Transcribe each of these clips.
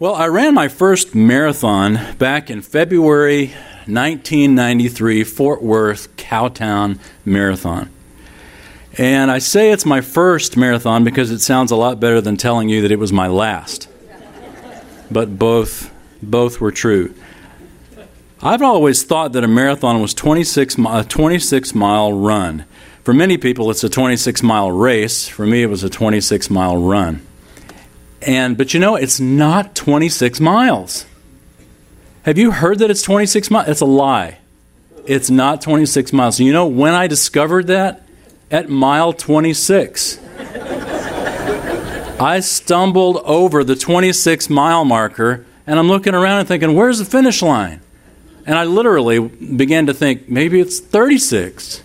Well, I ran my first marathon back in February 1993, Fort Worth Cowtown Marathon. And I say it's my first marathon because it sounds a lot better than telling you that it was my last. But both both were true. I've always thought that a marathon was 26 a 26 mile run. For many people, it's a 26 mile race. For me, it was a 26 mile run. And but you know, it's not 26 miles. Have you heard that it's 26 miles? It's a lie. It's not 26 miles. You know when I discovered that? At mile 26. I stumbled over the 26 mile marker and I'm looking around and thinking, where's the finish line? And I literally began to think, maybe it's 36.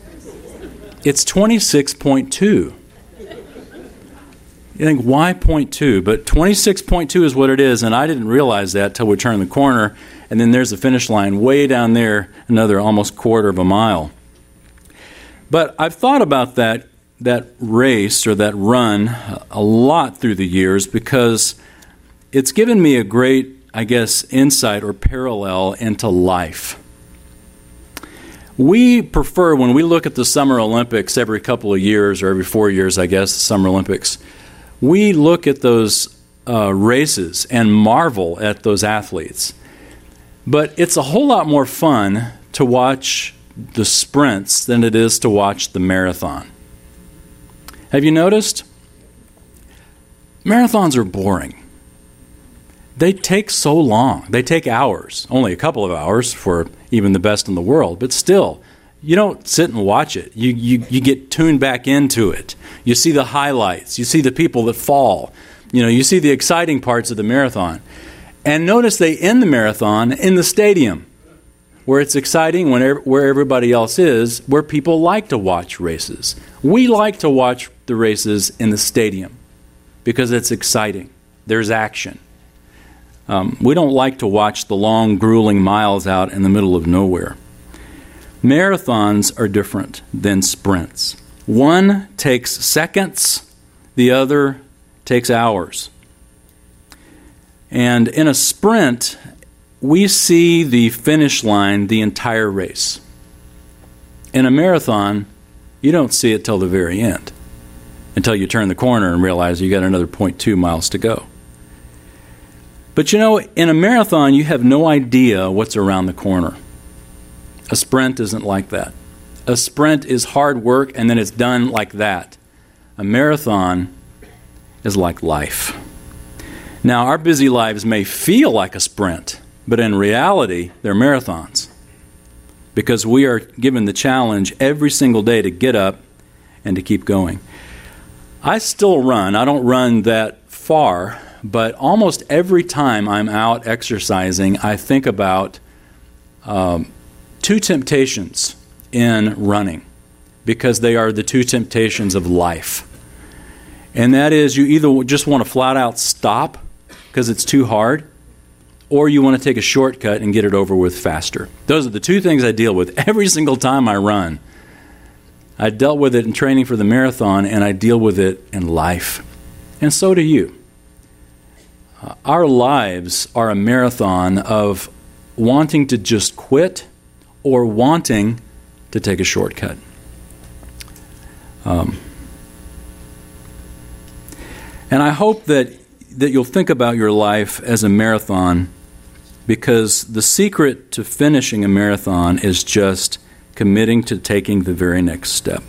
It's 26.2. You think, why 0.2? But 26.2 is what it is, and I didn't realize that till we turned the corner, and then there's the finish line way down there, another almost quarter of a mile. But I've thought about that, that race or that run a lot through the years because it's given me a great I guess, insight or parallel into life. We prefer, when we look at the Summer Olympics every couple of years, or every four years, I guess, the Summer Olympics, we look at those uh, races and marvel at those athletes. But it's a whole lot more fun to watch the sprints than it is to watch the marathon. Have you noticed? Marathons are boring they take so long. They take hours, only a couple of hours for even the best in the world, but still, you don't sit and watch it. You, you, you get tuned back into it. You see the highlights, you see the people that fall, you know, you see the exciting parts of the marathon. And notice they end the marathon in the stadium where it's exciting where everybody else is, where people like to watch races. We like to watch the races in the stadium because it's exciting. There's action. Um, we don't like to watch the long, grueling miles out in the middle of nowhere. Marathons are different than sprints. One takes seconds, the other takes hours. And in a sprint, we see the finish line the entire race. In a marathon, you don't see it till the very end, until you turn the corner and realize you got another 0.2 miles to go. But you know, in a marathon, you have no idea what's around the corner. A sprint isn't like that. A sprint is hard work and then it's done like that. A marathon is like life. Now, our busy lives may feel like a sprint, but in reality, they're marathons. Because we are given the challenge every single day to get up and to keep going. I still run. I don't run that far, but almost every time I'm out exercising, I think about um, two temptations in running because they are the two temptations of life. And that is, you either just want to flat out stop because it's too hard, or you want to take a shortcut and get it over with faster. Those are the two things I deal with every single time I run. I dealt with it in training for the marathon, and I deal with it in life. And so do you uh, our lives are a marathon of wanting to just quit or wanting to take a shortcut. Um, and I hope that, that you'll think about your life as a marathon because the secret to finishing a marathon is just committing to taking the very next step.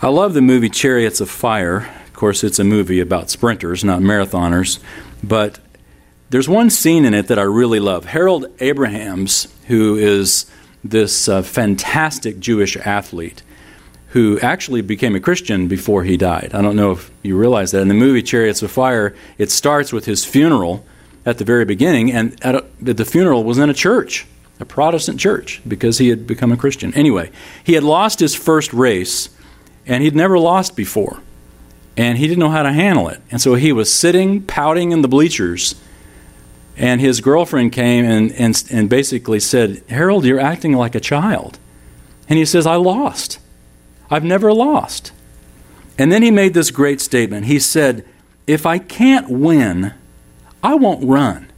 I love the movie Chariots of Fire Of course, it's a movie about sprinters, not marathoners. But there's one scene in it that I really love. Harold Abrahams, who is this uh, fantastic Jewish athlete, who actually became a Christian before he died. I don't know if you realize that. In the movie Chariots of Fire, it starts with his funeral at the very beginning, and a, the funeral was in a church, a Protestant church, because he had become a Christian. Anyway, he had lost his first race, and he'd never lost before and he didn't know how to handle it. And so he was sitting, pouting in the bleachers. And his girlfriend came and, and, and basically said, Harold, you're acting like a child. And he says, I lost. I've never lost. And then he made this great statement. He said, If I can't win, I won't run.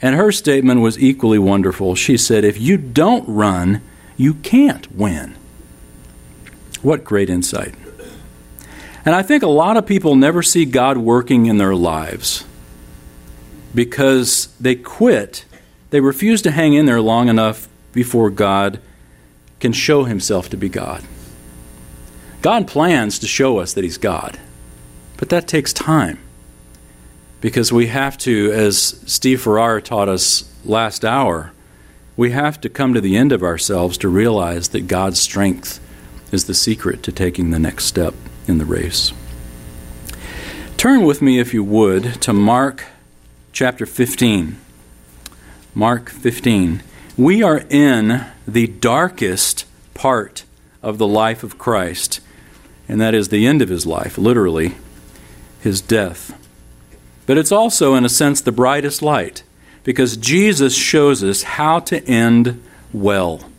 And her statement was equally wonderful. She said, If you don't run, you can't win. What great insight. And I think a lot of people never see God working in their lives because they quit. They refuse to hang in there long enough before God can show himself to be God. God plans to show us that he's God, but that takes time because we have to, as Steve Farrar taught us last hour, we have to come to the end of ourselves to realize that God's strength is the secret to taking the next step in the race. Turn with me, if you would, to Mark chapter 15. Mark 15. We are in the darkest part of the life of Christ, and that is the end of his life, literally, his death. But it's also, in a sense, the brightest light because Jesus shows us how to end well.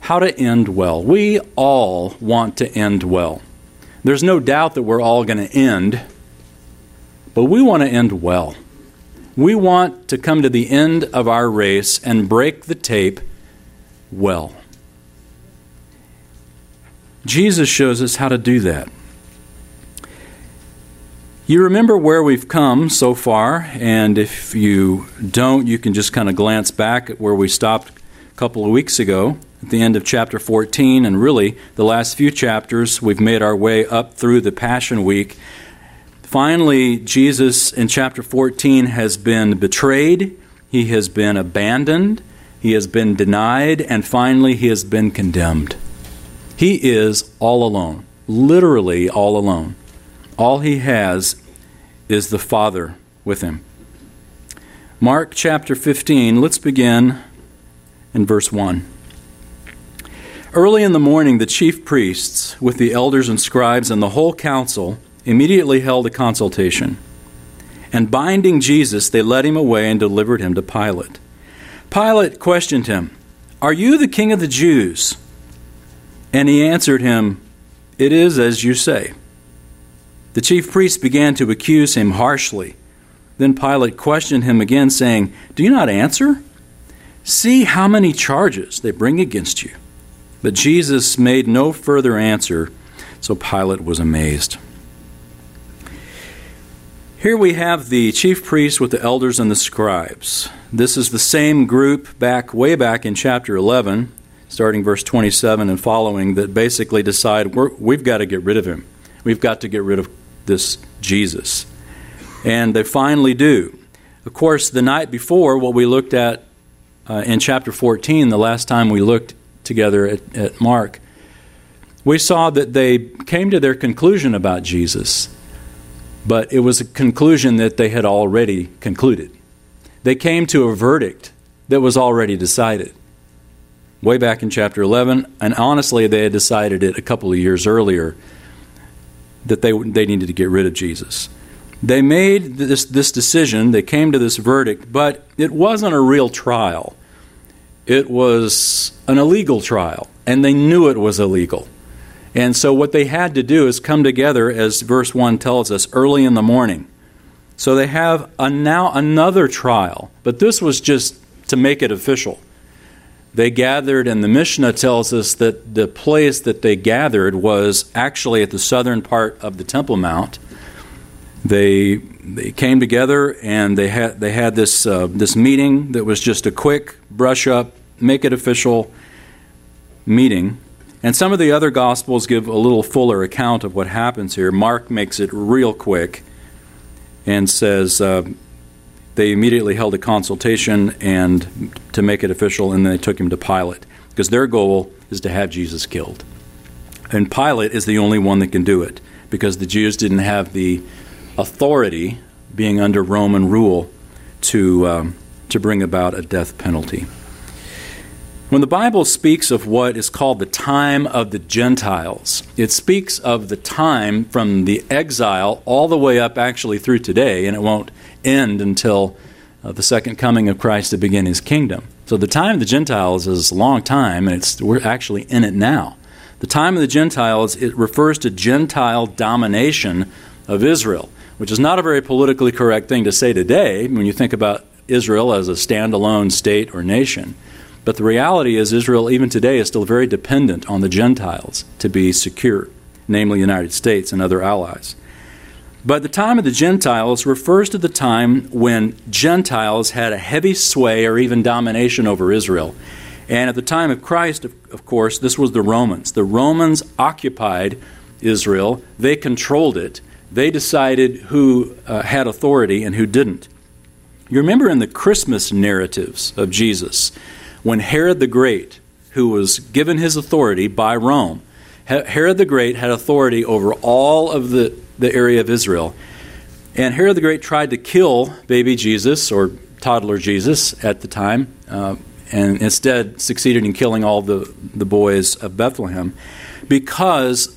How to end well. We all want to end well. There's no doubt that we're all going to end, but we want to end well. We want to come to the end of our race and break the tape well. Jesus shows us how to do that. You remember where we've come so far, and if you don't, you can just kind of glance back at where we stopped a couple of weeks ago at the end of chapter 14, and really the last few chapters, we've made our way up through the Passion Week. Finally, Jesus in chapter 14 has been betrayed, he has been abandoned, he has been denied, and finally, he has been condemned. He is all alone, literally all alone. All he has is the Father with him. Mark chapter 15, let's begin in verse 1. Early in the morning, the chief priests, with the elders and scribes and the whole council, immediately held a consultation. And binding Jesus, they led him away and delivered him to Pilate. Pilate questioned him, Are you the king of the Jews? And he answered him, It is as you say. The chief priests began to accuse him harshly. Then Pilate questioned him again, saying, Do you not answer? See how many charges they bring against you. But Jesus made no further answer, so Pilate was amazed. Here we have the chief priests with the elders and the scribes. This is the same group back way back in chapter 11, starting verse 27 and following, that basically decide we have got to get rid of him. We've got to get rid of this Jesus. And they finally do. Of course, the night before, what we looked at uh, in chapter 14, the last time we looked together at, at Mark, we saw that they came to their conclusion about Jesus, but it was a conclusion that they had already concluded. They came to a verdict that was already decided way back in chapter 11, and honestly, they had decided it a couple of years earlier that they, they needed to get rid of Jesus. They made this, this decision, they came to this verdict, but it wasn't a real trial. It was an illegal trial, and they knew it was illegal. And so, what they had to do is come together, as verse 1 tells us, early in the morning. So, they have a, now another trial, but this was just to make it official. They gathered, and the Mishnah tells us that the place that they gathered was actually at the southern part of the Temple Mount. They they came together and they had they had this uh, this meeting that was just a quick brush up, make it official meeting. And some of the other gospels give a little fuller account of what happens here. Mark makes it real quick and says. Uh, they immediately held a consultation and to make it official, and then they took him to Pilate because their goal is to have Jesus killed. And Pilate is the only one that can do it because the Jews didn't have the authority, being under Roman rule, to, um, to bring about a death penalty. When the Bible speaks of what is called the time of the Gentiles, it speaks of the time from the exile all the way up actually through today, and it won't end until uh, the second coming of Christ to begin his kingdom. So the time of the Gentiles is a long time, and it's, we're actually in it now. The time of the Gentiles, it refers to Gentile domination of Israel. which is not a very politically correct thing to say today when you think about Israel as a standalone state or nation. But the reality is, Israel, even today, is still very dependent on the Gentiles to be secure, namely the United States and other allies. But the time of the Gentiles refers to the time when Gentiles had a heavy sway or even domination over Israel. And at the time of Christ, of course, this was the Romans. The Romans occupied Israel, they controlled it, they decided who uh, had authority and who didn't. You remember in the Christmas narratives of Jesus, when Herod the Great, who was given his authority by Rome, Herod the Great had authority over all of the, the area of Israel. And Herod the Great tried to kill baby Jesus, or toddler Jesus at the time, uh, and instead succeeded in killing all the, the boys of Bethlehem because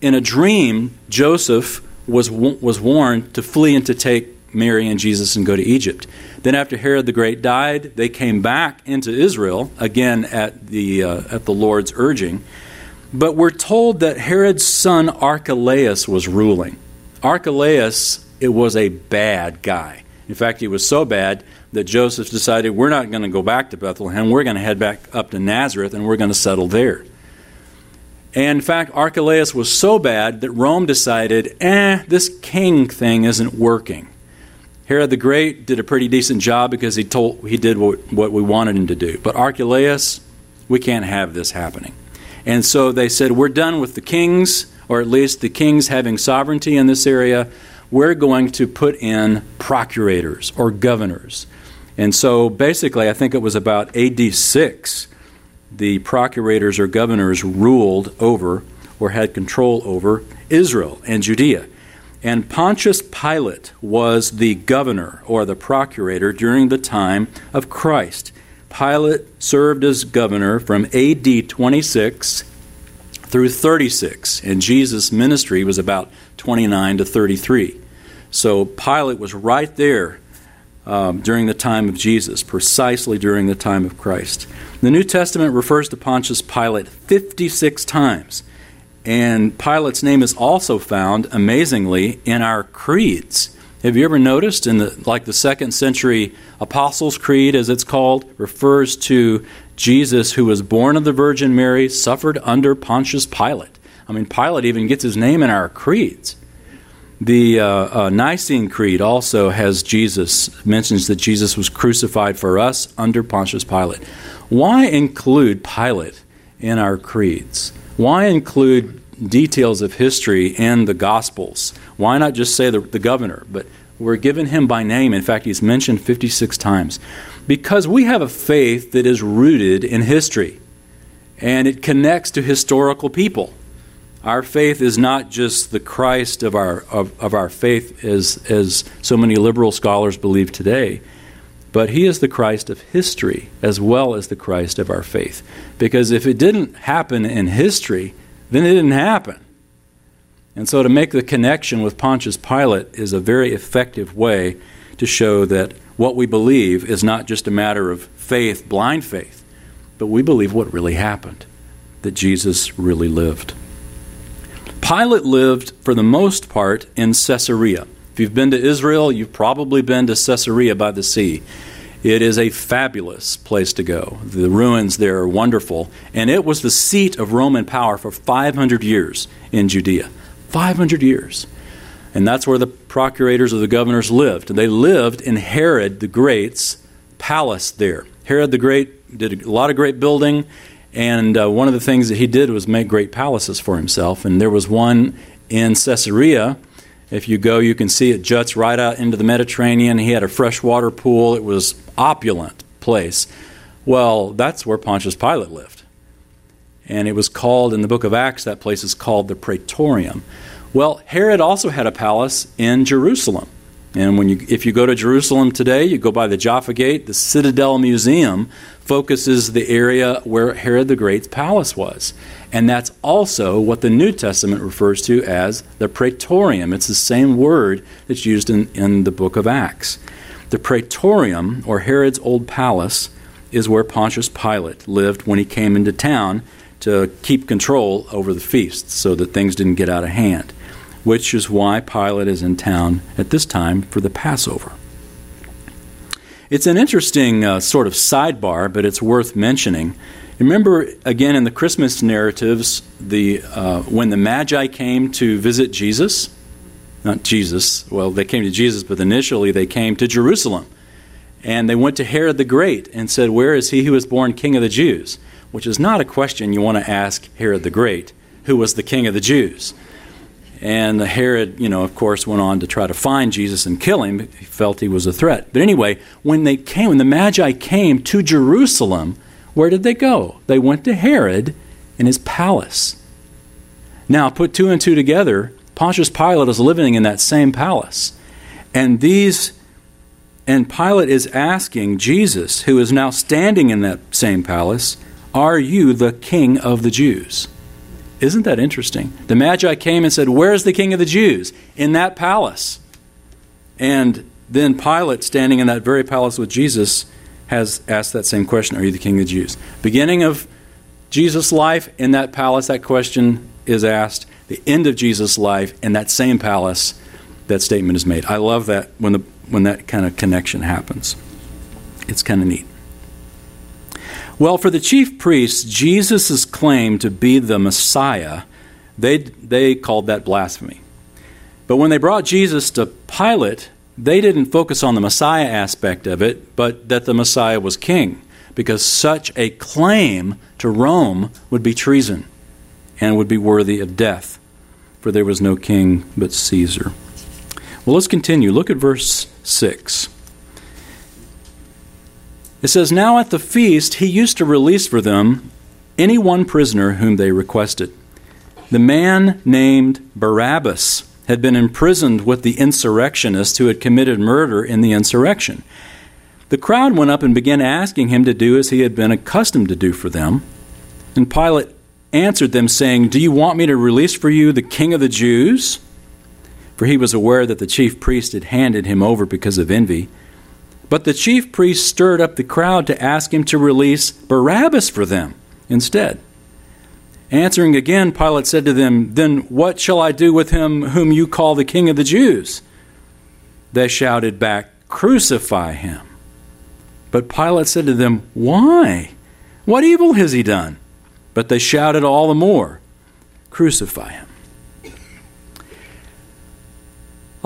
in a dream, Joseph was, was warned to flee and to take Mary and Jesus and go to Egypt. Then, after Herod the Great died, they came back into Israel, again at the, uh, at the Lord's urging. But we're told that Herod's son Archelaus was ruling. Archelaus it was a bad guy. In fact, he was so bad that Joseph decided, we're not going to go back to Bethlehem. We're going to head back up to Nazareth and we're going to settle there. And in fact, Archelaus was so bad that Rome decided, eh, this king thing isn't working. Herod the Great did a pretty decent job because he told he did what, what we wanted him to do. But Archelaus, we can't have this happening. And so they said, we're done with the kings, or at least the kings having sovereignty in this area. We're going to put in procurators or governors. And so basically, I think it was about AD 6 the procurators or governors ruled over or had control over Israel and Judea. And Pontius Pilate was the governor or the procurator during the time of Christ. Pilate served as governor from AD 26 through 36, and Jesus' ministry was about 29 to 33. So Pilate was right there um, during the time of Jesus, precisely during the time of Christ. The New Testament refers to Pontius Pilate 56 times. And Pilate's name is also found, amazingly, in our creeds. Have you ever noticed in the like the second century Apostles' Creed, as it's called, refers to Jesus who was born of the Virgin Mary, suffered under Pontius Pilate. I mean, Pilate even gets his name in our creeds. The uh, uh, Nicene Creed also has Jesus, mentions that Jesus was crucified for us under Pontius Pilate. Why include Pilate in our creeds? Why include details of history in the Gospels? Why not just say the, the governor? But we're given him by name. In fact, he's mentioned 56 times. Because we have a faith that is rooted in history and it connects to historical people. Our faith is not just the Christ of our, of, of our faith, as, as so many liberal scholars believe today, but he is the Christ of history as well as the Christ of our faith. Because if it didn't happen in history, then it didn't happen. And so to make the connection with Pontius Pilate is a very effective way to show that what we believe is not just a matter of faith, blind faith, but we believe what really happened, that Jesus really lived. Pilate lived, for the most part, in Caesarea. If you've been to Israel, you've probably been to Caesarea by the sea. It is a fabulous place to go. The ruins there are wonderful. And it was the seat of Roman power for 500 years in Judea. 500 years. And that's where the procurators or the governors lived. They lived in Herod the Great's palace there. Herod the Great did a lot of great building. And uh, one of the things that he did was make great palaces for himself. And there was one in Caesarea. If you go, you can see it juts right out into the Mediterranean. He had a freshwater pool. It was opulent place. Well, that's where Pontius Pilate lived. And it was called in the book of Acts, that place is called the Praetorium. Well, Herod also had a palace in Jerusalem. And when you, if you go to Jerusalem today, you go by the Jaffa Gate, the Citadel Museum focuses the area where Herod the Great's palace was. And that's also what the New Testament refers to as the Praetorium. It's the same word that's used in, in the book of Acts. The Praetorium, or Herod's old palace, is where Pontius Pilate lived when he came into town to keep control over the feasts so that things didn't get out of hand. Which is why Pilate is in town at this time for the Passover. It's an interesting uh, sort of sidebar, but it's worth mentioning. Remember, again, in the Christmas narratives, the, uh, when the Magi came to visit Jesus, not Jesus, well, they came to Jesus, but initially they came to Jerusalem. And they went to Herod the Great and said, Where is he who was born king of the Jews? Which is not a question you want to ask Herod the Great, who was the king of the Jews. And Herod, you know, of course, went on to try to find Jesus and kill him. He felt he was a threat. But anyway, when they came, when the Magi came to Jerusalem, where did they go? They went to Herod in his palace. Now, put two and two together, Pontius Pilate is living in that same palace. And these and Pilate is asking Jesus, who is now standing in that same palace, Are you the king of the Jews? Isn't that interesting? The Magi came and said, Where's the king of the Jews? In that palace. And then Pilate, standing in that very palace with Jesus, has asked that same question Are you the king of the Jews? Beginning of Jesus' life in that palace, that question is asked. The end of Jesus' life in that same palace, that statement is made. I love that when, the, when that kind of connection happens. It's kind of neat. Well, for the chief priests, Jesus' claim to be the Messiah, they, they called that blasphemy. But when they brought Jesus to Pilate, they didn't focus on the Messiah aspect of it, but that the Messiah was king, because such a claim to Rome would be treason and would be worthy of death, for there was no king but Caesar. Well, let's continue. Look at verse 6. It says, Now at the feast he used to release for them any one prisoner whom they requested. The man named Barabbas had been imprisoned with the insurrectionists who had committed murder in the insurrection. The crowd went up and began asking him to do as he had been accustomed to do for them. And Pilate answered them, saying, Do you want me to release for you the king of the Jews? For he was aware that the chief priest had handed him over because of envy. But the chief priests stirred up the crowd to ask him to release Barabbas for them instead. Answering again, Pilate said to them, Then what shall I do with him whom you call the king of the Jews? They shouted back, Crucify him. But Pilate said to them, Why? What evil has he done? But they shouted all the more, Crucify him.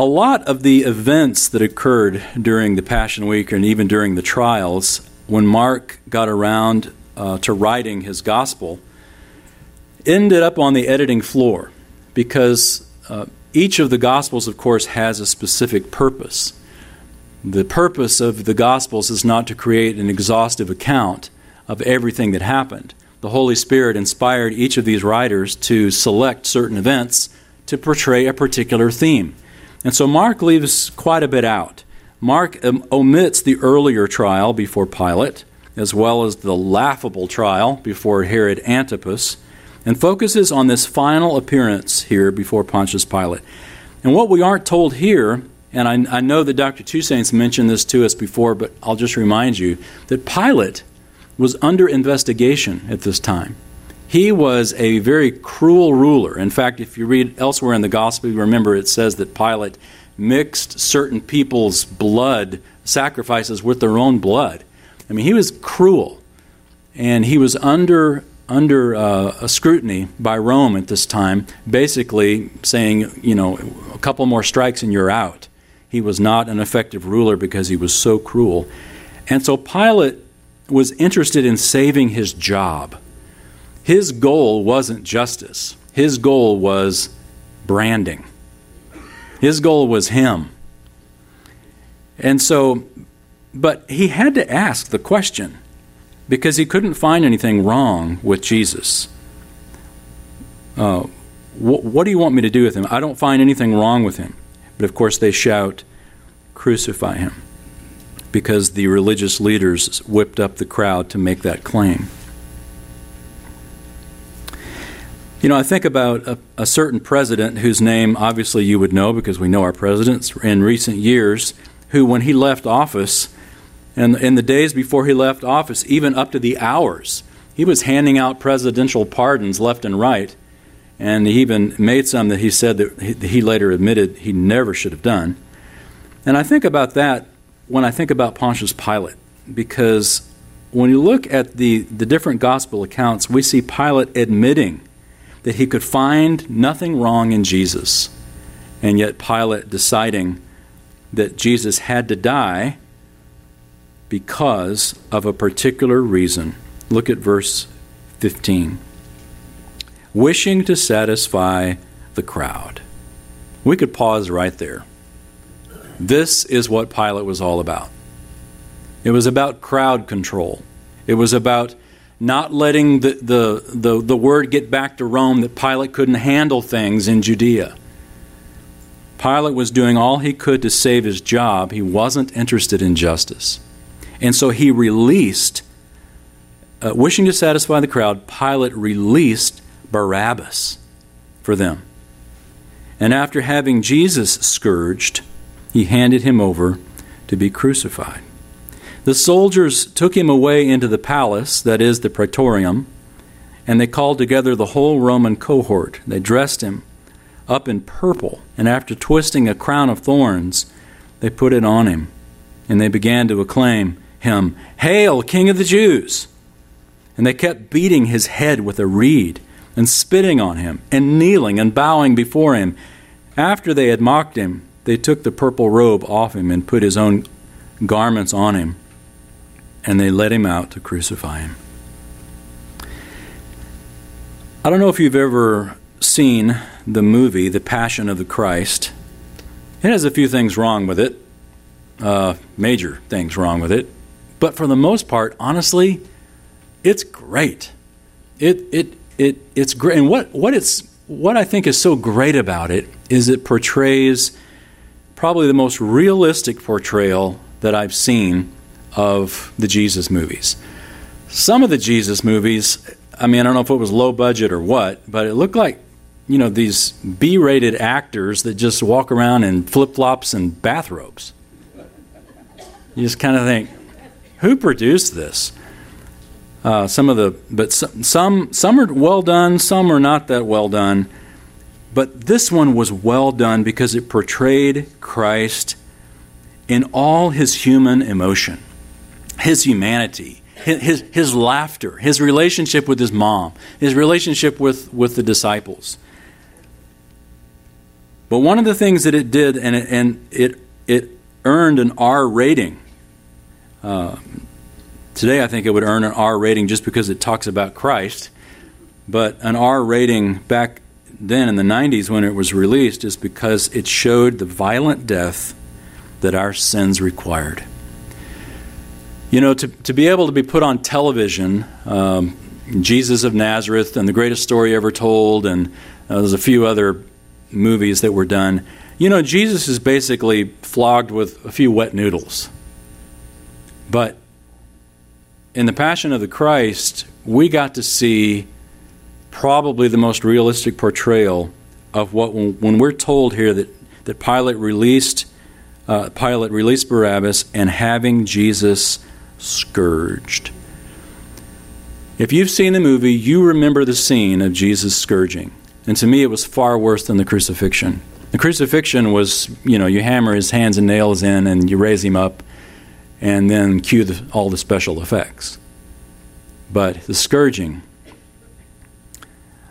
A lot of the events that occurred during the Passion Week and even during the trials, when Mark got around uh, to writing his gospel, ended up on the editing floor because uh, each of the Gospels, of course, has a specific purpose. The purpose of the Gospels is not to create an exhaustive account of everything that happened. The Holy Spirit inspired each of these writers to select certain events to portray a particular theme. And so Mark leaves quite a bit out. Mark um, omits the earlier trial before Pilate, as well as the laughable trial before Herod Antipas and focuses on this final appearance here before Pontius Pilate. And what we aren't told here, and I, I know that Dr. Toussaint mentioned this to us before, but I'll just remind you that Pilate was under investigation at this time. He was a very cruel ruler. In fact, if you read elsewhere in the gospel, you remember it says that Pilate mixed certain people's blood sacrifices with their own blood. I mean, he was cruel. And he was under under uh, a scrutiny by Rome at this time, basically saying, you know, a couple more strikes and you're out. He was not an effective ruler because he was so cruel. And so Pilate was interested in saving his job. His goal wasn't justice, his goal was branding. His goal was him. And so, but he had to ask the question because he couldn't find anything wrong with Jesus. Uh, wh- what do you want me to do with him? I don't find anything wrong with him. But of course, they shout, Crucify him, because the religious leaders whipped up the crowd to make that claim. You know, I think about a, a, certain president whose name obviously you would know because we know our presidents in recent years, who, when he left office, and in the days before he left office, even up to the hours, he was handing out presidential pardons left and right. and he even made some that he said that he later admitted he never should have done. And I think about that when I think about Pontius Pilate, because when you look at the, the different gospel accounts, we see Pilate admitting that he could find nothing wrong in Jesus, and yet Pilate deciding that Jesus had to die because of a particular reason. Look at verse 15 wishing to satisfy the crowd. We could pause right there. This is what Pilate was all about. It was about crowd control. It was about not letting the, the, the, the, word get back to Rome that Pilate couldn't handle things in Judea. Pilate was doing all he could to save his job. He wasn't interested in justice. And so he released, uh, wishing to satisfy the crowd, Pilate released Barabbas for them. And after having Jesus scourged, he handed him over to be crucified. The soldiers took him away into the palace, that is, the praetorium, and they called together the whole Roman cohort. They dressed him up in purple, and after twisting a crown of thorns, they put it on him, and they began to acclaim him, Hail, King of the Jews! And they kept beating his head with a reed and spitting on him, and kneeling and bowing before him. After they had mocked him, they took the purple robe off him and put his own garments on him, and they led him out to crucify him. I don't know if you've ever seen the movie The Passion of the Christ. It has a few things wrong with it, uh, major things wrong with it, but for the most part, honestly, it's great. It, it, it it's great. And what what it's what I think is so great about it is it portrays probably the most realistic portrayal that I've seen of the Jesus movies. Some of the Jesus movies, I mean, I don't know if it was low budget or what, but it looked like you know these B-rated actors that just walk around in flip-flops and bathrobes. You just kind of think, who produced this? Uh, some of the, but some some are well done, some are not that well done. But this one was well done because it portrayed Christ in all his human emotion, his humanity, his, his, laughter, his relationship with his mom, his relationship with, with the disciples. But one of the things that it did, and it, and it, it earned an R rating. Uh, Today, I think it would earn an R rating just because it talks about Christ. But an R rating back then in the 90s when it was released is because it showed the violent death that our sins required. You know, to, to be able to be put on television, um, Jesus of Nazareth and the greatest story ever told, and uh, there's a few other movies that were done. You know, Jesus is basically flogged with a few wet noodles. But in the Passion of the Christ, we got to see probably the most realistic portrayal of what when, we're told here that, that Pilate released uh, Pilate released Barabbas and having Jesus scourged. If you've seen the movie, you remember the scene of Jesus scourging. And to me, it was far worse than the crucifixion. The crucifixion was, you know, you hammer his hands and nails in and you raise him up and then cue the, all the special effects. But the scourging,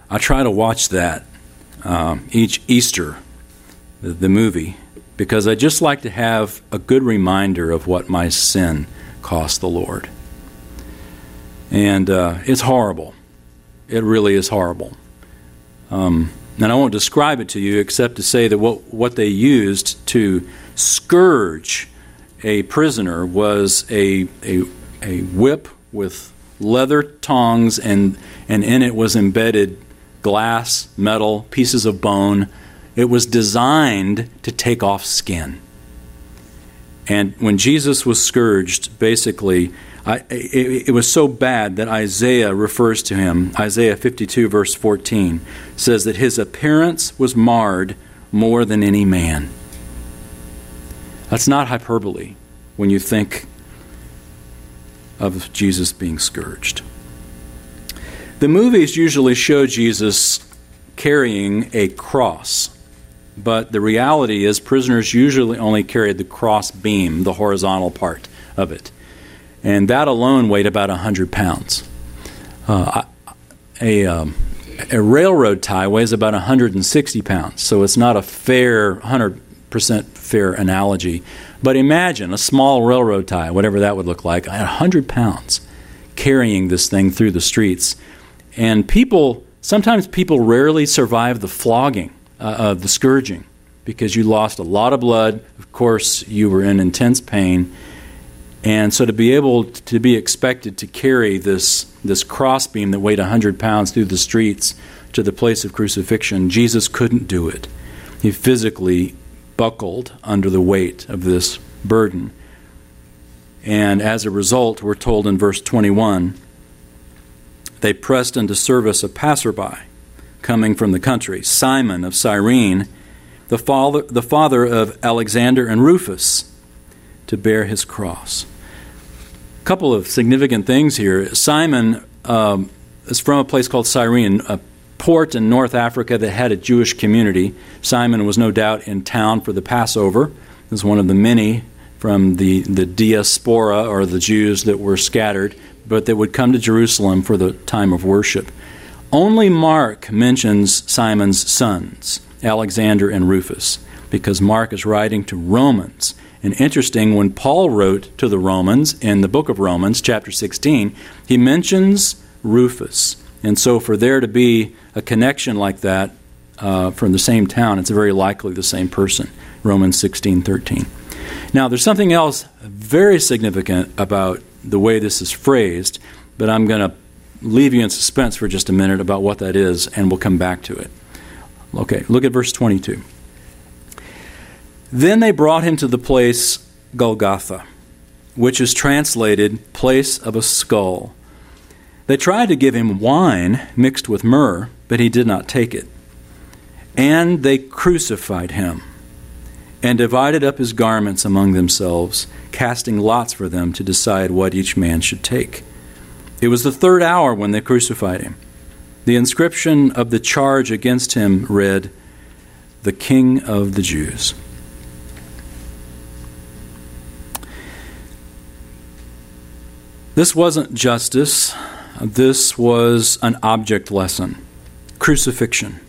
I try to watch that um, each Easter, the, the movie, because I just like to have a good reminder of what my sin cost the Lord. And uh, it's horrible. It really is horrible. Um, and I won't describe it to you except to say that what, what they used to scourge a prisoner was a, a, a whip with leather tongs, and, and in it was embedded glass, metal, pieces of bone. It was designed to take off skin. And when Jesus was scourged, basically, I, it, it, was so bad that Isaiah refers to him. Isaiah 52, verse 14, says that his appearance was marred more than any man. That's not hyperbole when you think of Jesus being scourged. The movies usually show Jesus carrying a cross. But the reality is, prisoners usually only carried the cross beam, the horizontal part of it. And that alone weighed about 100 pounds. Uh, a, um, a railroad tie weighs about 160 pounds, so it's not a fair, 100% fair analogy. But imagine a small railroad tie, whatever that would look like, 100 pounds carrying this thing through the streets. And people, sometimes people rarely survive the flogging, uh, uh, the scourging, because you lost a lot of blood. Of course, you were in intense pain. And so to be able to be expected to carry this, this crossbeam that weighed 100 pounds through the streets to the place of crucifixion, Jesus couldn't do it. He physically buckled under the weight of this burden. And as a result, we're told in verse 21 they pressed into service a passerby coming from the country, Simon of Cyrene, the father, the father of Alexander and Rufus, to bear his cross. A couple of significant things here. Simon um, is from a place called Cyrene, a port in North Africa that had a Jewish community. Simon was no doubt in town for the Passover. Was one of the many from the, the diaspora or the Jews that were scattered, but that would come to Jerusalem for the time of worship. Only Mark mentions Simon's sons, Alexander and Rufus, because Mark is writing to Romans. And interesting, when Paul wrote to the Romans in the book of Romans, chapter 16, he mentions Rufus. And so, for there to be a connection like that uh, from the same town, it's very likely the same person. Romans 16 13. Now, there's something else very significant about the way this is phrased, but I'm going to leave you in suspense for just a minute about what that is, and we'll come back to it. Okay, look at verse 22. Then they brought him to the place Golgotha, which is translated place of a skull. They tried to give him wine mixed with myrrh, but he did not take it. And they crucified him and divided up his garments among themselves, casting lots for them to decide what each man should take. It was the third hour when they crucified him. The inscription of the charge against him read, The King of the Jews. This wasn't justice, this was an object lesson crucifixion.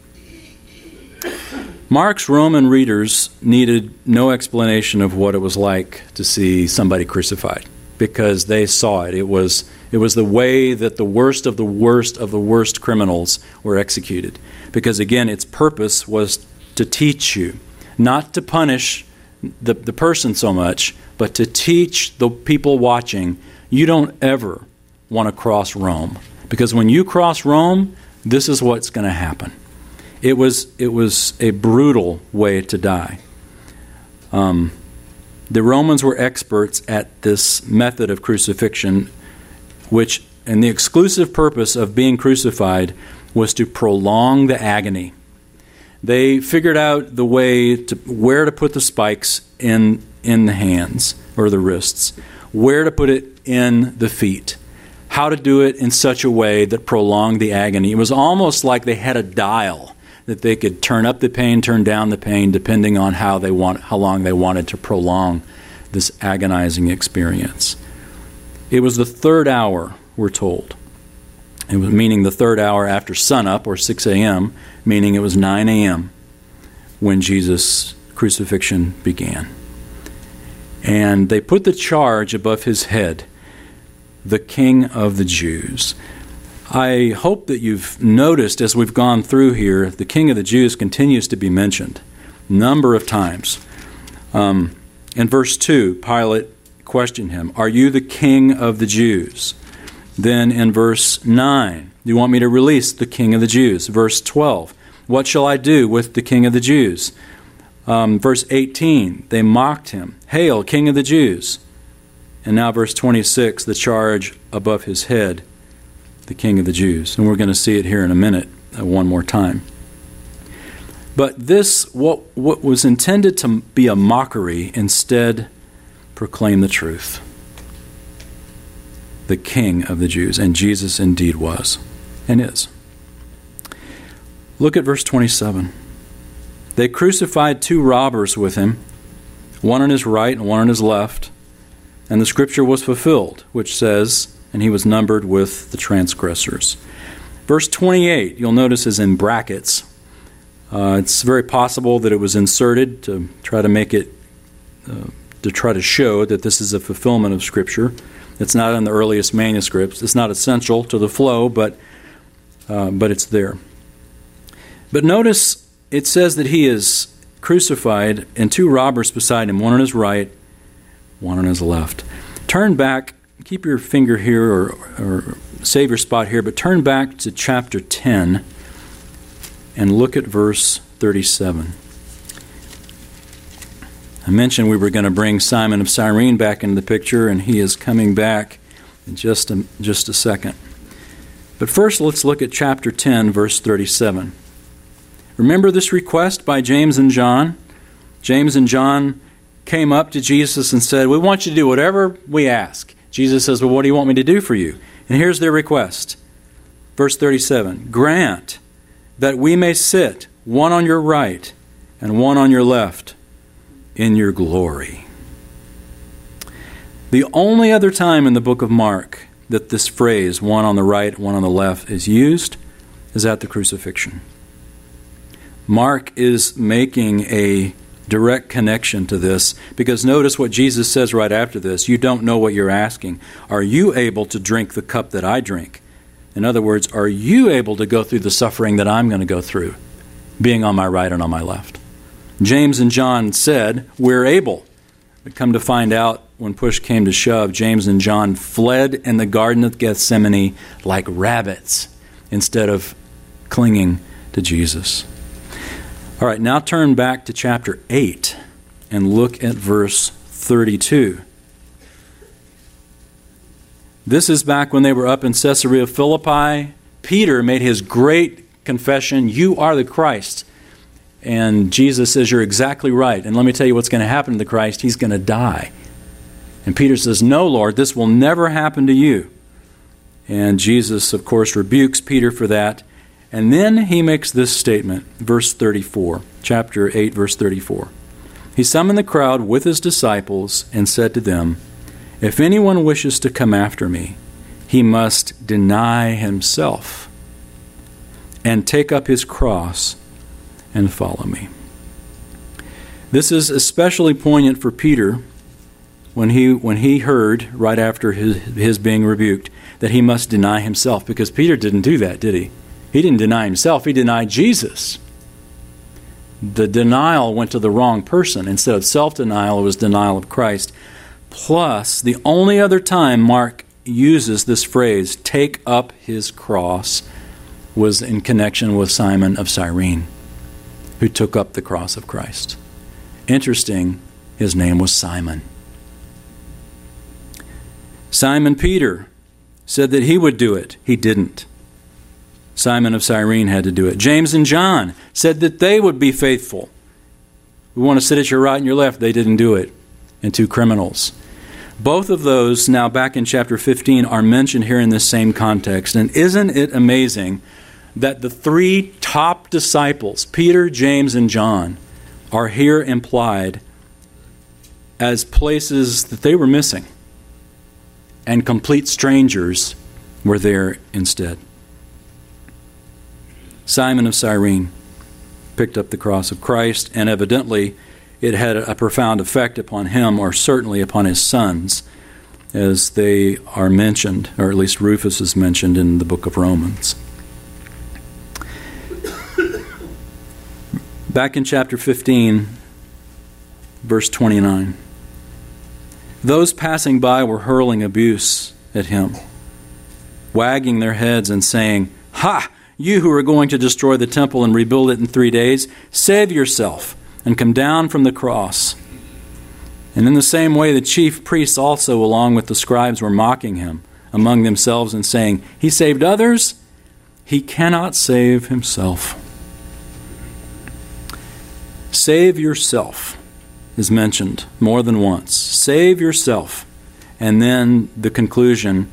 Mark's Roman readers needed no explanation of what it was like to see somebody crucified because they saw it. It was, it was the way that the worst of the worst of the worst criminals were executed. Because again, its purpose was to teach you, not to punish the, the person so much, but to teach the people watching you don't ever want to cross Rome. Because when you cross Rome, this is what's going to happen. It was, it was a brutal way to die. Um, the Romans were experts at this method of crucifixion, which, and the exclusive purpose of being crucified was to prolong the agony. They figured out the way to where to put the spikes in, in the hands or the wrists, where to put it in the feet, how to do it in such a way that prolonged the agony. It was almost like they had a dial that they could turn up the pain, turn down the pain, depending on how they want, how long they wanted to prolong this agonizing experience. It was the third hour, we're told. It was meaning the third hour after sunup, or 6 a.m., meaning it was 9 a.m. when Jesus' crucifixion began. And they put the charge above his head, the King of the Jews. I hope that you've noticed as we've gone through here, the King of the Jews continues to be mentioned a number of times. Um, in verse 2, Pilate questioned him, Are you the King of the Jews? Then in verse 9, Do you want me to release the King of the Jews? Verse 12, What shall I do with the King of the Jews? Um, verse 18, they mocked him, Hail, King of the Jews! And now, verse 26, the charge above his head the King of the Jews. And we're going to see it here in a minute, uh, one more time. But this, what, what was intended to be a mockery, instead proclaimed the truth. The King of the Jews. And Jesus indeed was and is. Look at verse 27. They crucified two robbers with him, one on his right and one on his left. And the scripture was fulfilled, which says, And he was numbered with the transgressors. Verse 28, you'll notice, is in brackets. Uh, it's very possible that it was inserted to try to make it, uh, to try to show that this is a fulfillment of Scripture. It's not in the earliest manuscripts. It's not essential to the flow, but, uh, but it's there. But notice it says that he is crucified and two robbers beside him, one on his right, one on his left. Turn back, keep your finger here or, or save your spot here, but turn back to chapter 10 and look at verse 37. I mentioned we were going to bring Simon of Cyrene back into the picture, and he is coming back in just a, just a second. But first, let's look at chapter 10, verse 37. Remember this request by James and John? James and John came up to Jesus and said, We want you to do whatever we ask. Jesus says, Well, what do you want me to do for you? And here's their request. Verse 37 Grant that we may sit, one on your right and one on your left, in your glory. The only other time in the book of Mark that this phrase, one on the right, one on the left, is used is at the crucifixion. Mark is making a direct connection to this because notice what Jesus says right after this. You don't know what you're asking. Are you able to drink the cup that I drink? In other words, are you able to go through the suffering that I'm going to go through, being on my right and on my left? James and John said, We're able. But come to find out, when push came to shove, James and John fled in the Garden of Gethsemane like rabbits instead of clinging to Jesus. All right, now turn back to chapter 8 and look at verse 32. This is back when they were up in Caesarea Philippi. Peter made his great confession You are the Christ. And Jesus says, You're exactly right. And let me tell you what's going to happen to the Christ. He's going to die. And Peter says, No, Lord, this will never happen to you. And Jesus, of course, rebukes Peter for that. And then he makes this statement, verse 34, chapter 8, verse 34. He summoned the crowd with his disciples and said to them, if anyone wishes to come after me, he must deny himself and take up his cross and follow me. This is especially poignant for Peter when he, when he heard, right after his, his being rebuked, that he must deny himself, because Peter didn't do that, did he? He didn't deny himself, he denied Jesus. The denial went to the wrong person. Instead of self denial, it was denial of Christ. Plus, the only other time Mark uses this phrase, take up his cross, was in connection with Simon of Cyrene, who took up the cross of Christ. Interesting, his name was Simon. Simon Peter said that he would do it. He didn't. Simon of Cyrene had to do it. James and John said that they would be faithful. We want to sit at your right and your left. They didn't do it. And two criminals. Both of those, now back in chapter 15, are mentioned here in this same context. And isn't it amazing that the three top disciples, Peter, James, and John, are here implied as places that they were missing, and complete strangers were there instead? Simon of Cyrene picked up the cross of Christ, and evidently, it had a profound effect upon him, or certainly upon his sons, as they are mentioned, or at least Rufus is mentioned in the book of Romans. Back in chapter 15, verse 29. Those passing by were hurling abuse at him, wagging their heads and saying, Ha! You who are going to destroy the temple and rebuild it in three days, save yourself and come down from the cross. And in the same way, the chief priests also, along with the scribes, were mocking him among themselves and saying, He saved others, he cannot save himself. Save yourself is mentioned more than once. Save yourself. And then the conclusion,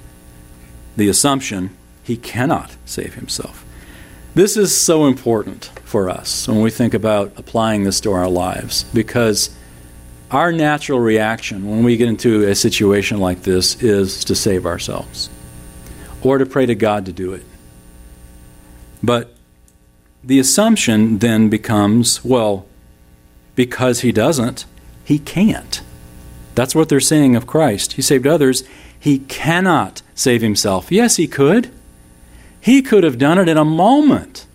the assumption, he cannot save himself. This is so important for us when we think about applying this to our lives because our natural reaction when we get into a situation like this is to save ourselves or to pray to God to do it. But the assumption then becomes well, because he doesn't, he can't. That's what they're saying of Christ. He saved others. He cannot save himself. Yes, he could. He could have done it in a moment.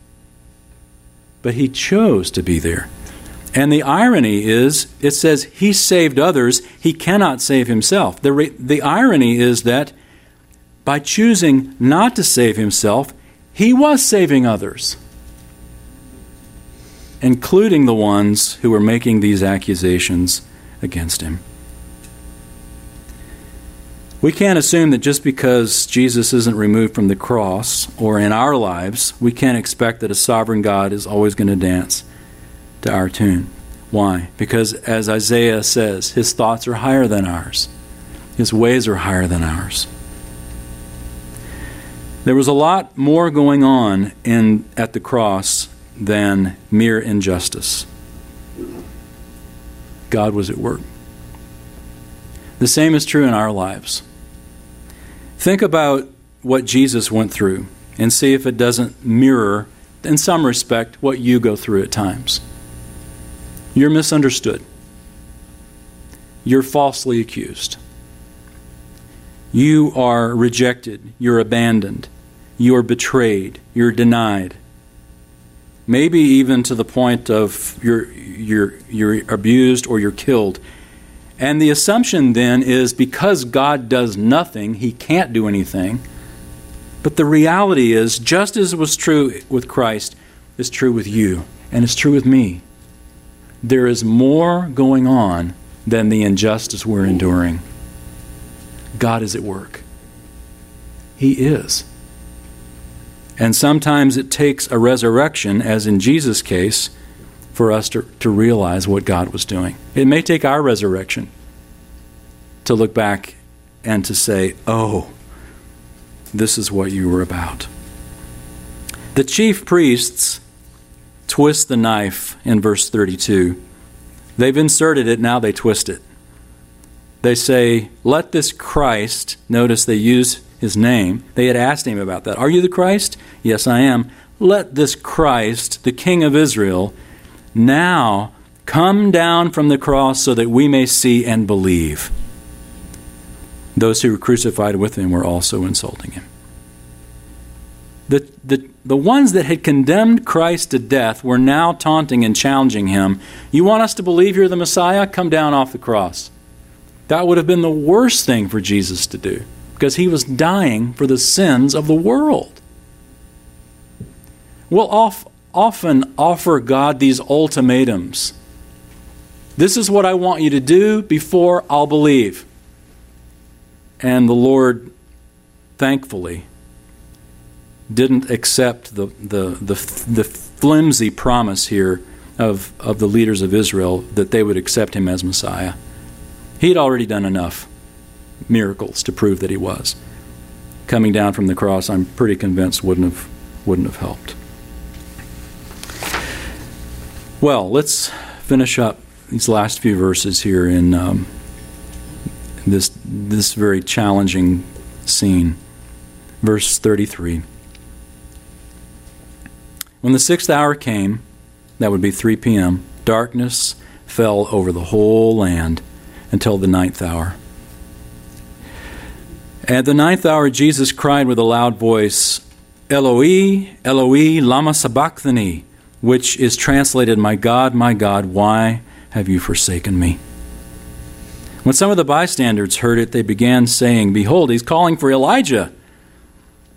But he chose to be there. And the irony is, it says he saved others, he cannot save himself. The, re- the irony is that by choosing not to save himself, he was saving others, including the ones who were making these accusations against him. We can't assume that just because Jesus isn't removed from the cross or in our lives, we can't expect that a sovereign God is always going to dance to our tune. Why? Because as Isaiah says, his thoughts are higher than ours, his ways are higher than ours. There was a lot more going on in, at the cross than mere injustice. God was at work. The same is true in our lives. Think about what Jesus went through and see if it doesn't mirror, in some respect, what you go through at times. You're misunderstood. You're falsely accused. You are rejected. You're abandoned. You're betrayed. You're denied. Maybe even to the point of you're, you're, you're abused or you're killed. And the assumption then is because God does nothing, he can't do anything. But the reality is, just as it was true with Christ, is true with you, and it's true with me there is more going on than the injustice we're enduring. God is at work. He is. And sometimes it takes a resurrection, as in Jesus' case, for us to, to realize what God was doing. It may take our resurrection to look back and to say, oh, this is what you were about. The chief priests twist the knife in verse 32. They've inserted it, now they twist it. They say, Let this Christ, notice they use his name. They had asked him about that. Are you the Christ? Yes, I am. Let this Christ, the King of Israel, now come down from the cross so that we may see and believe. Those who were crucified with him were also insulting him. The, the, the ones that had condemned Christ to death were now taunting and challenging him. You want us to believe you're the Messiah? Come down off the cross. That would have been the worst thing for Jesus to do because he was dying for the sins of the world. We'll off, often offer God these ultimatums. This is what I want you to do before I'll believe. And the Lord, thankfully, didn't accept the, the, the, the flimsy promise here of, of the leaders of Israel that they would accept him as Messiah. He had already done enough miracles to prove that he was. Coming down from the cross, I'm pretty convinced wouldn't have wouldn't have helped. Well, let's finish up these last few verses here in um, this this very challenging scene. Verse 33. When the sixth hour came, that would be 3 p.m., darkness fell over the whole land until the ninth hour. At the ninth hour, Jesus cried with a loud voice, Eloi, Eloi, lama sabachthani, which is translated, My God, my God, why have you forsaken me? When some of the bystanders heard it, they began saying, Behold, he's calling for Elijah.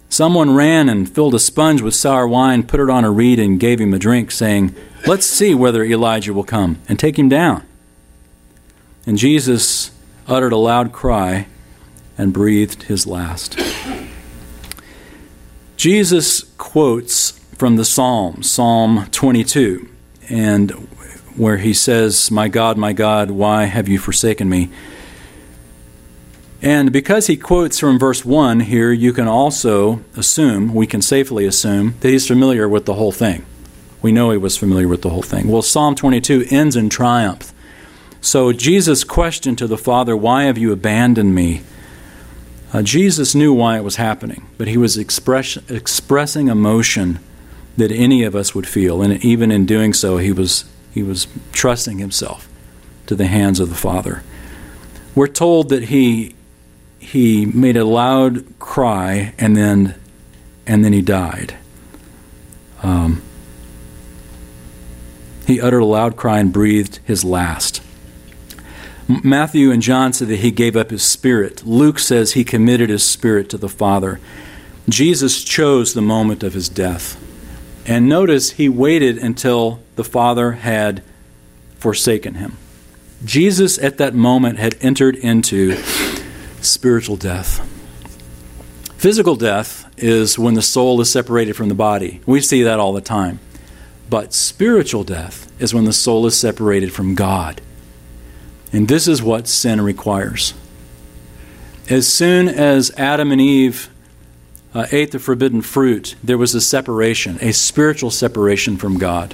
Someone ran and filled a sponge with sour wine, put it on a reed, and gave him a drink, saying, Let's see whether Elijah will come and take him down. And Jesus uttered a loud cry and breathed his last. Jesus quotes from the Psalm, Psalm 22, and where he says, My God, my God, why have you forsaken me? And because he quotes from verse 1 here, you can also assume, we can safely assume, that he's familiar with the whole thing. We know he was familiar with the whole thing. Well, Psalm 22 ends in triumph. So Jesus' question to the Father, Why have you abandoned me? Uh, Jesus knew why it was happening, but he was express, expressing emotion that any of us would feel. And even in doing so, he was, he was trusting himself to the hands of the Father. We're told that he he made a loud cry and then and then he died. Um, he uttered a loud cry and breathed his last. Matthew and John said that he gave up his spirit. Luke says he committed his spirit to the Father. Jesus chose the moment of his death. And notice he waited until the Father had forsaken him. Jesus at that moment had entered into spiritual death. Physical death is when the soul is separated from the body. We see that all the time. But spiritual death is when the soul is separated from God. And this is what sin requires. As soon as Adam and Eve uh, ate the forbidden fruit, there was a separation, a spiritual separation from God.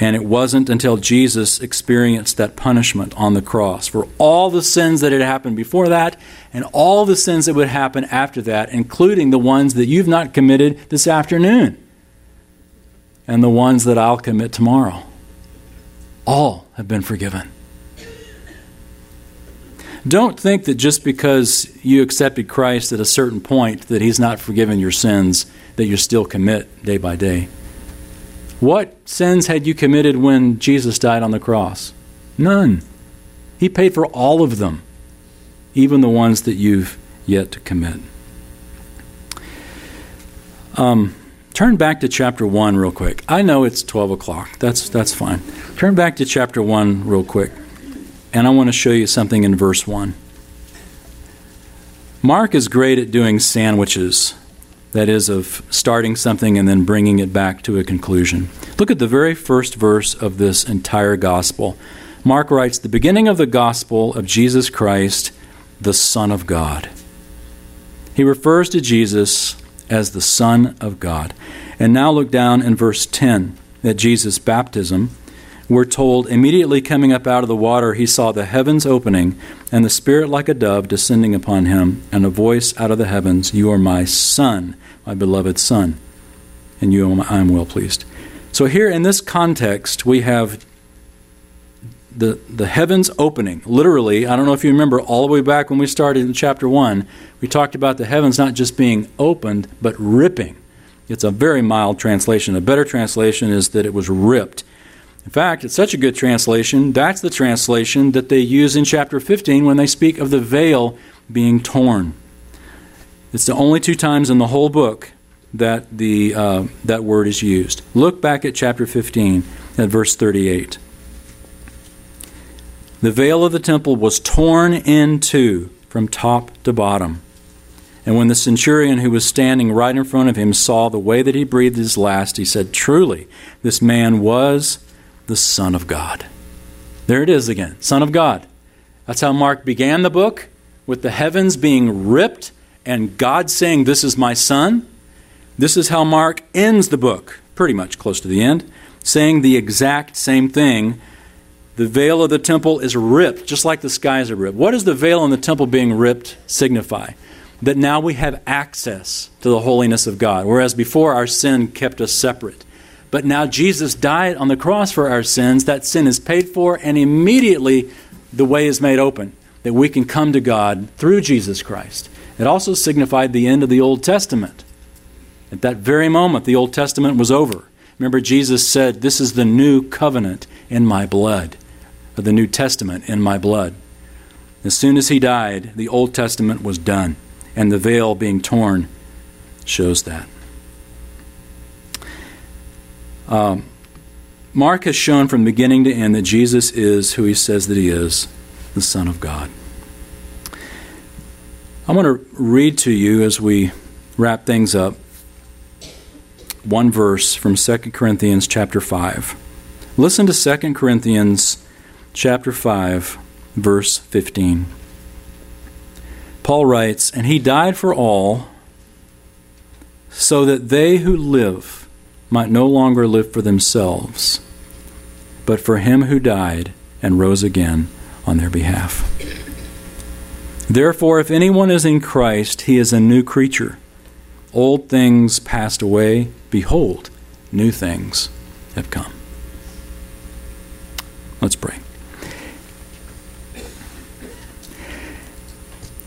And it wasn't until Jesus experienced that punishment on the cross for all the sins that had happened before that and all the sins that would happen after that, including the ones that you've not committed this afternoon and the ones that I'll commit tomorrow. All have been forgiven. Don't think that just because you accepted Christ at a certain point that He's not forgiven your sins, that you still commit day by day. What sins had you committed when Jesus died on the cross? None. He paid for all of them, even the ones that you've yet to commit. Um, turn back to chapter 1 real quick. I know it's 12 o'clock. That's, that's fine. Turn back to chapter 1 real quick. And I want to show you something in verse 1. Mark is great at doing sandwiches that is, of starting something and then bringing it back to a conclusion. Look at the very first verse of this entire gospel. Mark writes, The beginning of the gospel of Jesus Christ, the Son of God. He refers to Jesus as the Son of God. And now look down in verse 10 at Jesus' baptism we're told immediately coming up out of the water, he saw the heavens opening, and the Spirit like a dove descending upon him, and a voice out of the heavens, You are my Son, my beloved Son, and you I am well pleased. So, here in this context, we have the, the heavens opening. Literally, I don't know if you remember, all the way back when we started in chapter 1, we talked about the heavens not just being opened, but ripping. It's a very mild translation. A better translation is that it was ripped. In fact, it's such a good translation, that's the translation that they use in chapter 15 when they speak of the veil being torn. It's the only two times in the whole book that the uh, that word is used. Look back at chapter 15 at verse 38. The veil of the temple was torn in two from top to bottom. And when the centurion who was standing right in front of him saw the way that he breathed his last, he said, Truly, this man was the Son of God. There it is again Son of God. That's how Mark began the book, with the heavens being ripped and God saying, This is my Son. This is how Mark ends the book, pretty much close to the end, saying the exact same thing. The veil of the temple is ripped, just like the skies are ripped. What does the veil in the temple being ripped signify? That now we have access to the holiness of God, whereas before our sin kept us separate. But now Jesus died on the cross for our sins. That sin is paid for, and immediately the way is made open that we can come to God through Jesus Christ. It also signified the end of the Old Testament. At that very moment, the Old Testament was over. Remember, Jesus said, This is the new covenant in my blood, or the New Testament in my blood. As soon as he died, the Old Testament was done, and the veil being torn shows that. Um, Mark has shown from beginning to end that Jesus is who he says that he is the Son of God. I want to read to you as we wrap things up one verse from 2 Corinthians chapter 5. Listen to 2 Corinthians chapter 5 verse 15. Paul writes, And he died for all, so that they who live might no longer live for themselves, but for him who died and rose again on their behalf. Therefore, if anyone is in Christ, he is a new creature. Old things passed away. Behold, new things have come. Let's pray.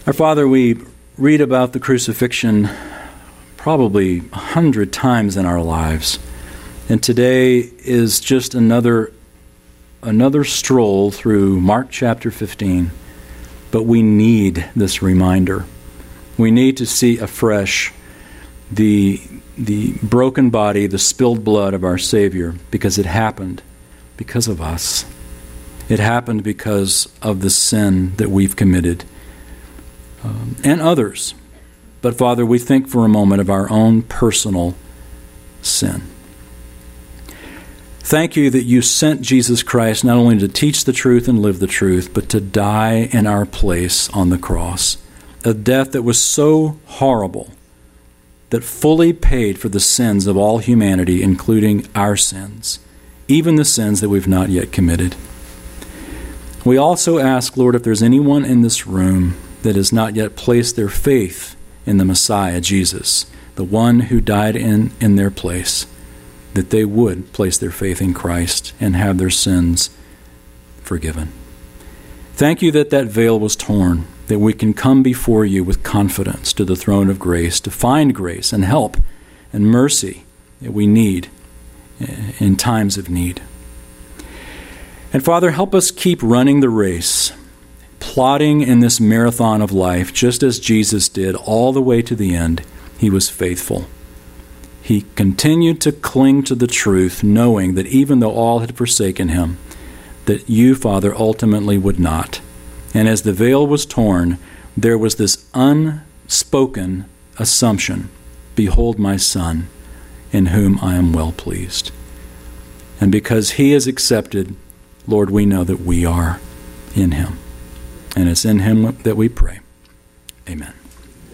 Our Father, we read about the crucifixion probably a hundred times in our lives. And today is just another another stroll through Mark chapter 15 but we need this reminder. We need to see afresh the, the broken body, the spilled blood of our Savior, because it happened because of us. It happened because of the sin that we've committed um, and others. But Father, we think for a moment of our own personal sin. Thank you that you sent Jesus Christ not only to teach the truth and live the truth, but to die in our place on the cross. A death that was so horrible that fully paid for the sins of all humanity, including our sins, even the sins that we've not yet committed. We also ask, Lord, if there's anyone in this room that has not yet placed their faith in the Messiah, Jesus, the one who died in, in their place that they would place their faith in Christ and have their sins forgiven. Thank you that that veil was torn, that we can come before you with confidence to the throne of grace to find grace and help and mercy that we need in times of need. And Father, help us keep running the race, plodding in this marathon of life, just as Jesus did all the way to the end. He was faithful. He continued to cling to the truth, knowing that even though all had forsaken him, that you, Father, ultimately would not. And as the veil was torn, there was this unspoken assumption Behold my Son, in whom I am well pleased. And because he is accepted, Lord, we know that we are in him. And it's in him that we pray. Amen.